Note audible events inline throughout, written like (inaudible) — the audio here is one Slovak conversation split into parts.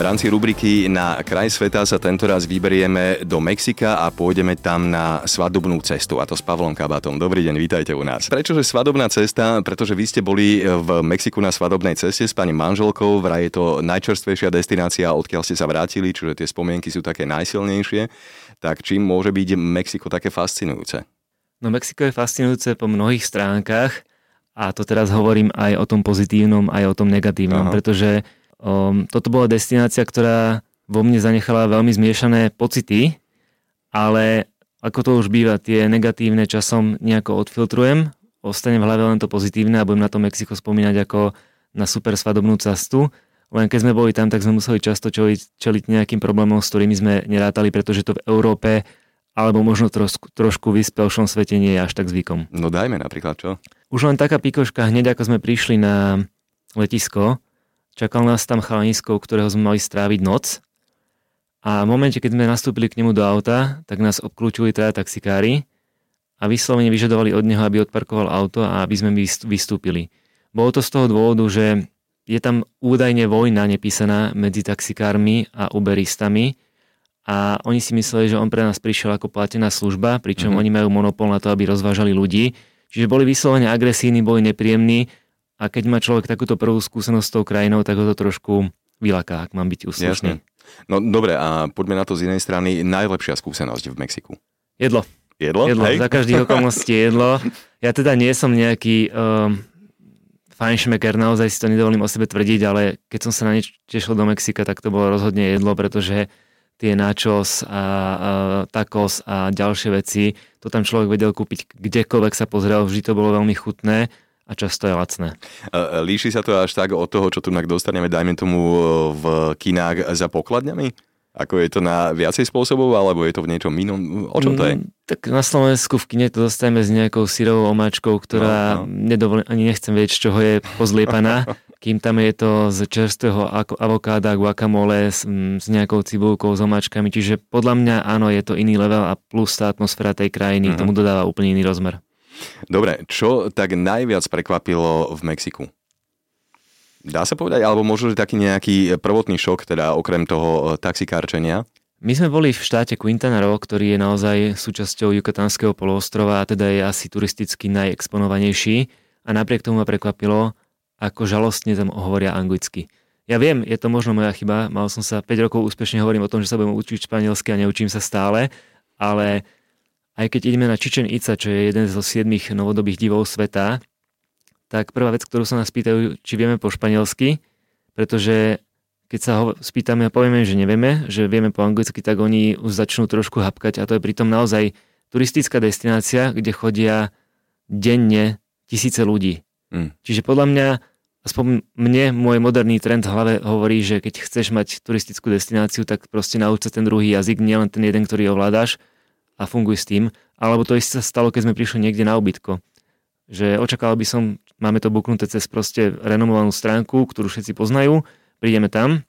V rámci rubriky Na kraj sveta sa tento raz vyberieme do Mexika a pôjdeme tam na svadobnú cestu a to s Pavlom Kabatom. Dobrý deň, vítajte u nás. Prečože svadobná cesta? Pretože vy ste boli v Mexiku na svadobnej ceste s pani manželkou, vraj je to najčerstvejšia destinácia, odkiaľ ste sa vrátili, čiže tie spomienky sú také najsilnejšie. Tak čím môže byť Mexiko také fascinujúce? No Mexiko je fascinujúce po mnohých stránkach a to teraz hovorím aj o tom pozitívnom, aj o tom negatívnom, Aha. pretože Um, toto bola destinácia, ktorá vo mne zanechala veľmi zmiešané pocity, ale ako to už býva, tie negatívne časom nejako odfiltrujem, ostane v hlave len to pozitívne a budem na to Mexiko spomínať ako na super svadobnú cestu. Len keď sme boli tam, tak sme museli často čeliť, čeliť nejakým problémom, s ktorými sme nerátali, pretože to v Európe alebo možno trošku, trošku vyspelšom svete nie je až tak zvykom. No dajme napríklad čo? Už len taká pikoška, hneď ako sme prišli na letisko, Čakal nás tam chalanisko, ktorého sme mali stráviť noc. A v momente, keď sme nastúpili k nemu do auta, tak nás obklúčili teda taxikári a vyslovene vyžadovali od neho, aby odparkoval auto a aby sme vystúpili. Bolo to z toho dôvodu, že je tam údajne vojna nepísaná medzi taxikármi a uberistami a oni si mysleli, že on pre nás prišiel ako platená služba, pričom mm-hmm. oni majú monopol na to, aby rozvážali ľudí. Čiže boli vyslovene agresívni, boli nepríjemní a keď má človek takúto prvú skúsenosť s tou krajinou, tak ho to trošku vylaká, ak mám byť úslušný. No dobre, a poďme na to z inej strany. Najlepšia skúsenosť v Mexiku? Jedlo. Jedlo? Jedlo, hej? za každých okolností jedlo. Ja teda nie som nejaký um, fajnšmeker, naozaj si to nedovolím o sebe tvrdiť, ale keď som sa na niečo tešil do Mexika, tak to bolo rozhodne jedlo, pretože tie nachos a, a tacos a ďalšie veci, to tam človek vedel kúpiť kdekoľvek sa pozrel, vždy to bolo veľmi chutné a často je lacné. Líši sa to až tak od toho, čo tu dostaneme, dajme tomu e, v kinách za pokladňami? Ako je to na viacej spôsobov, alebo je to v niečom inom? O čom to je? Mm, tak na Slovensku v kine to dostaneme s nejakou syrovou omáčkou, ktorá no, no. Nedovolí, ani nechcem vedieť, z čoho je pozliepaná. (laughs) Kým tam je to z čerstvého avokáda, guacamole s, s nejakou cibulkou, s omáčkami. Čiže podľa mňa áno, je to iný level a plus tá atmosféra tej krajiny uh-huh. tomu dodáva úplne iný rozmer. Dobre, čo tak najviac prekvapilo v Mexiku? Dá sa povedať, alebo možno, že taký nejaký prvotný šok, teda okrem toho e, taxikárčenia? My sme boli v štáte Quintana Roo, ktorý je naozaj súčasťou Yucatánskeho poloostrova a teda je asi turisticky najexponovanejší a napriek tomu ma prekvapilo, ako žalostne tam hovoria anglicky. Ja viem, je to možno moja chyba, mal som sa 5 rokov úspešne hovorím o tom, že sa budem učiť španielsky a neučím sa stále, ale aj keď ideme na Chichen Itza, čo je jeden zo siedmých novodobých divov sveta, tak prvá vec, ktorú sa nás pýtajú, či vieme po španielsky, pretože keď sa ho spýtame a povieme, že nevieme, že vieme po anglicky, tak oni už začnú trošku hapkať a to je pritom naozaj turistická destinácia, kde chodia denne tisíce ľudí. Mm. Čiže podľa mňa, aspoň mne, môj moderný trend v hlave hovorí, že keď chceš mať turistickú destináciu, tak proste nauč sa ten druhý jazyk, nielen ten jeden, ktorý ovládaš a funguj s tým. Alebo to isté sa stalo, keď sme prišli niekde na ubytko. Že očakával by som, máme to buknuté cez proste renomovanú stránku, ktorú všetci poznajú, prídeme tam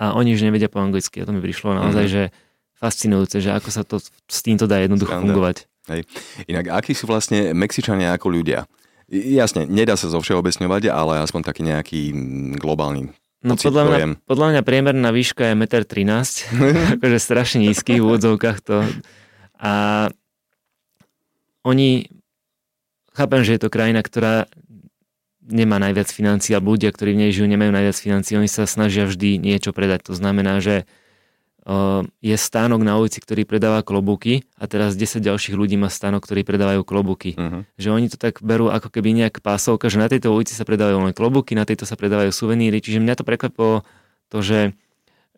a oni už nevedia po anglicky. A to mi prišlo naozaj, mm-hmm. že fascinujúce, že ako sa to s týmto dá jednoducho Skanda. fungovať. Hej. Inak, akí sú vlastne Mexičania ako ľudia? Jasne, nedá sa zo všeobecňovať, ale aspoň taký nejaký globálny No podľa mňa, podľa mňa priemerná výška je 1,13 m, (laughs) akože strašne nízky v úvodzovkách to a oni, chápem, že je to krajina, ktorá nemá najviac financií, alebo ľudia, ktorí v nej žijú, nemajú najviac financií, oni sa snažia vždy niečo predať. To znamená, že je stánok na ulici, ktorý predáva klobúky a teraz 10 ďalších ľudí má stánok, ktorý predávajú klobúky. Uh-huh. Že oni to tak berú ako keby nejak pásovka, že na tejto ulici sa predávajú len klobúky, na tejto sa predávajú suveníry. Čiže mňa to prekvapilo to, že,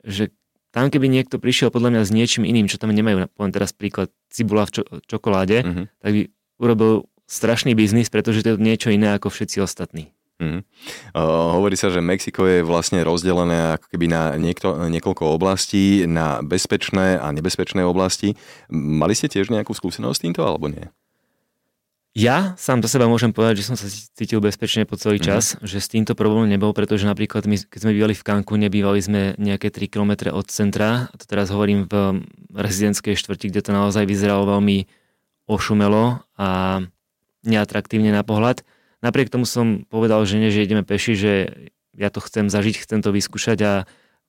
že tam keby niekto prišiel podľa mňa s niečím iným, čo tam nemajú, poviem teraz príklad cibula v čo- čokoláde, uh-huh. tak by urobil strašný biznis, pretože to je niečo iné ako všetci ostatní. Uh-huh. Uh, hovorí sa, že Mexiko je vlastne rozdelené ako keby na niekto, niekoľko oblastí, na bezpečné a nebezpečné oblasti. Mali ste tiež nejakú skúsenosť s týmto, alebo nie? Ja sám za seba môžem povedať, že som sa cítil bezpečne po celý mhm. čas, mm-hmm. že s týmto problém nebol, pretože napríklad my, keď sme bývali v Cancúne, bývali sme nejaké 3 km od centra, a to teraz hovorím v rezidentskej štvrti, kde to naozaj vyzeralo veľmi ošumelo a neatraktívne na pohľad. Napriek tomu som povedal žene, že ideme peši, že ja to chcem zažiť, chcem to vyskúšať a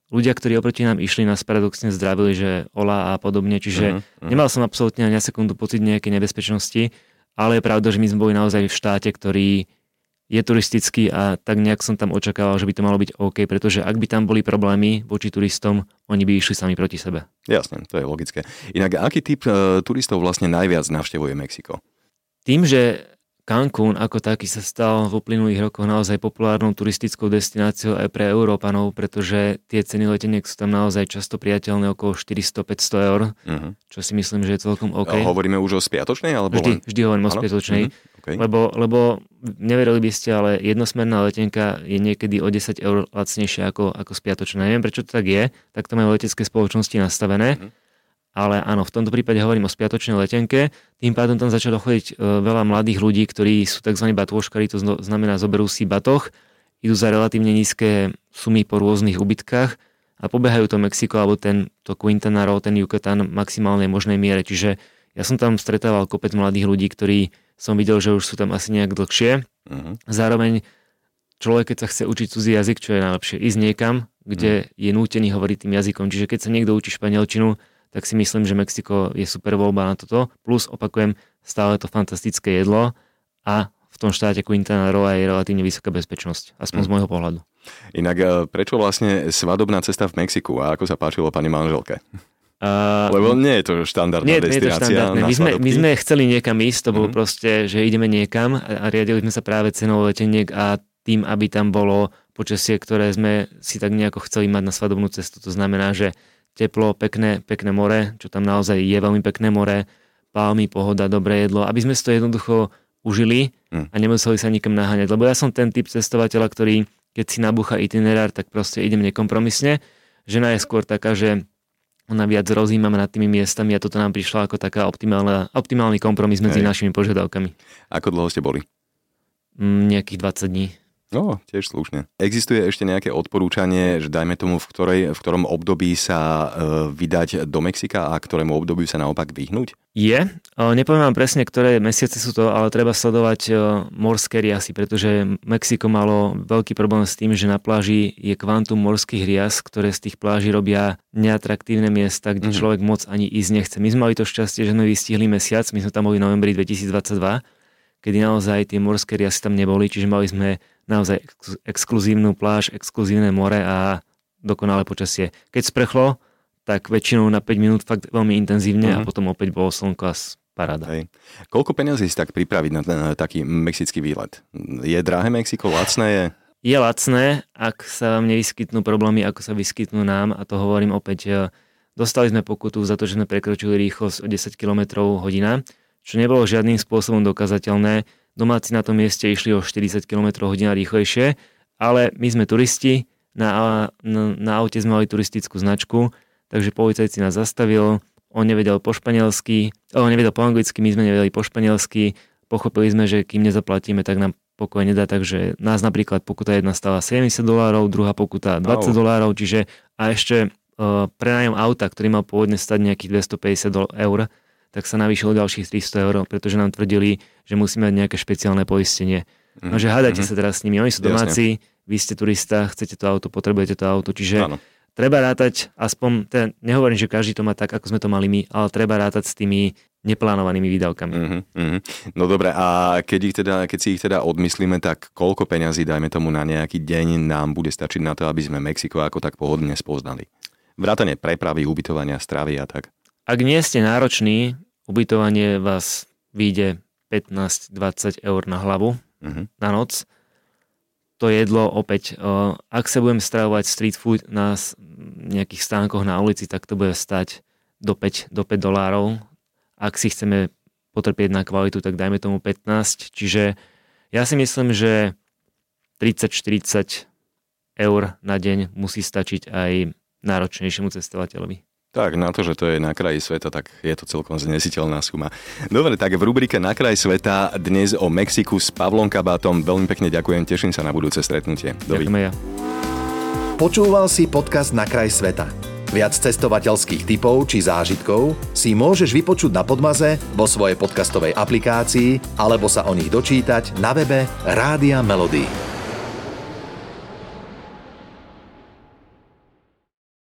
ľudia, ktorí oproti nám išli, nás paradoxne zdravili, že ola a podobne, čiže uh-huh, uh-huh. nemal som absolútne ani sekundu pocit nejakej nebezpečnosti ale je pravda, že my sme boli naozaj v štáte, ktorý je turistický a tak nejak som tam očakával, že by to malo byť OK, pretože ak by tam boli problémy voči turistom, oni by išli sami proti sebe. Jasne, to je logické. Inak aký typ e, turistov vlastne najviac navštevuje Mexiko? Tým, že Cancún ako taký sa stal v uplynulých rokoch naozaj populárnou turistickou destináciou aj pre Európanov, pretože tie ceny leteniek sú tam naozaj často priateľné okolo 400-500 eur, uh-huh. čo si myslím, že je celkom OK. A hovoríme už o spiatočnej? Alebo vždy, len... vždy hovorím o spiatočnej, uh-huh. okay. lebo, lebo neverili by ste, ale jednosmerná letenka je niekedy o 10 eur lacnejšia ako, ako spiatočná. Neviem, prečo to tak je, tak to majú letecké spoločnosti nastavené. Uh-huh ale áno, v tomto prípade hovorím o spiatočnej letenke. Tým pádom tam začalo chodiť e, veľa mladých ľudí, ktorí sú tzv. batôškari, to znamená zoberú si batoch, idú za relatívne nízke sumy po rôznych ubytkách a pobehajú to Mexiko alebo ten, to Quintana Roo, ten Yucatan v maximálnej možnej miere. Čiže ja som tam stretával kopec mladých ľudí, ktorí som videl, že už sú tam asi nejak dlhšie. Uh-huh. Zároveň človek, keď sa chce učiť cudzí jazyk, čo je najlepšie, ísť niekam, kde uh-huh. je nútený hovoriť tým jazykom. Čiže keď sa niekto učí španielčinu, tak si myslím, že Mexiko je super voľba na toto. Plus, opakujem, stále to fantastické jedlo a v tom štáte Quintana Roo je relatívne vysoká bezpečnosť, aspoň mm. z môjho pohľadu. Inak e, prečo vlastne svadobná cesta v Mexiku a ako sa páčilo pani manželke? Uh, Lebo nie je to štandardná nie, destinácia. Nie je to štandardné. My sme, my sme chceli niekam ísť, to bolo mm proste, že ideme niekam a riadili sme sa práve cenou leteniek a tým, aby tam bolo počasie, ktoré sme si tak nejako chceli mať na svadobnú cestu. To znamená, že teplo, pekné, pekné more, čo tam naozaj je veľmi pekné more, palmy, pohoda, dobré jedlo, aby sme si to jednoducho užili hm. a nemuseli sa nikam naháňať. Lebo ja som ten typ cestovateľa, ktorý keď si nabúcha itinerár, tak proste idem nekompromisne. Žena je skôr taká, že ona viac rozímame nad tými miestami a toto nám prišlo ako taká optimálna, optimálny kompromis medzi Hej. našimi požiadavkami. Ako dlho ste boli? Mm, nejakých 20 dní. No, tiež slušne. Existuje ešte nejaké odporúčanie, že dajme tomu, v, ktorej, v ktorom období sa e, vydať do Mexika a ktorému obdobiu sa naopak vyhnúť? Je. E, nepoviem vám presne, ktoré mesiace sú to, ale treba sledovať e, morské riasy, pretože Mexiko malo veľký problém s tým, že na pláži je kvantum morských rias, ktoré z tých pláží robia neatraktívne miesta, kde mm-hmm. človek moc ani ísť nechce. My sme mali to šťastie, že sme vystihli mesiac, my sme tam boli v novembri 2022 kedy naozaj tie morské riasy tam neboli, čiže mali sme naozaj ex- exkluzívnu pláž, exkluzívne more a dokonalé počasie. Keď sprchlo, tak väčšinou na 5 minút fakt veľmi intenzívne uh-huh. a mhm. potom opäť bolo slnko a paráda. Hej. Koľko peniazí si tak pripraviť na, na taký mexický výlet? Je drahé Mexiko? Lacné je? Je lacné, ak sa vám nevyskytnú problémy, ako sa vyskytnú nám a to hovorím opäť, e, dostali sme pokutu za to, že sme prekročili rýchlosť o 10 km hodina čo nebolo žiadnym spôsobom dokazateľné. Domáci na tom mieste išli o 40 km hodina rýchlejšie, ale my sme turisti, na, na, na aute sme mali turistickú značku, takže policajt si nás zastavil, on nevedel po španielsky, on nevedel po anglicky, my sme nevedeli po španielsky, pochopili sme, že kým nezaplatíme, tak nám pokoj nedá, takže nás napríklad pokuta jedna stala 70 dolárov, druhá pokuta 20 oh. dolárov, čiže a ešte uh, prenájom auta, ktorý mal pôvodne stať nejakých 250 eur, tak sa navýšilo ďalších 300 eur, pretože nám tvrdili, že musíme mať nejaké špeciálne poistenie. No, že hádajte mm-hmm. sa teraz s nimi, oni sú domáci, Jasne. vy ste turista, chcete to auto, potrebujete to auto, čiže Áno. treba rátať aspoň, teda nehovorím, že každý to má tak, ako sme to mali my, ale treba rátať s tými neplánovanými výdavkami. Mm-hmm. No dobre, a keď, ich teda, keď si ich teda odmyslíme, tak koľko peňazí, dajme tomu na nejaký deň, nám bude stačiť na to, aby sme Mexiko ako tak pohodlne spoznali? Vrátane prepravy, ubytovania, stravy a tak. Ak nie ste nároční, ubytovanie vás vyjde 15-20 eur na hlavu uh-huh. na noc. To jedlo opäť, ak sa budem stravovať street food na nejakých stánkoch na ulici, tak to bude stať do 5, do 5 dolárov. Ak si chceme potrpieť na kvalitu, tak dajme tomu 15. Čiže ja si myslím, že 30-40 eur na deň musí stačiť aj náročnejšiemu cestovateľovi. Tak, na to, že to je na kraji sveta, tak je to celkom znesiteľná suma. Dobre, tak v rubrike Na kraj sveta dnes o Mexiku s Pavlom Kabátom. Veľmi pekne ďakujem, teším sa na budúce stretnutie. Ďakujeme ja. Počúval si podcast Na kraj sveta. Viac cestovateľských typov či zážitkov si môžeš vypočuť na Podmaze vo svojej podcastovej aplikácii alebo sa o nich dočítať na webe Rádia Melody.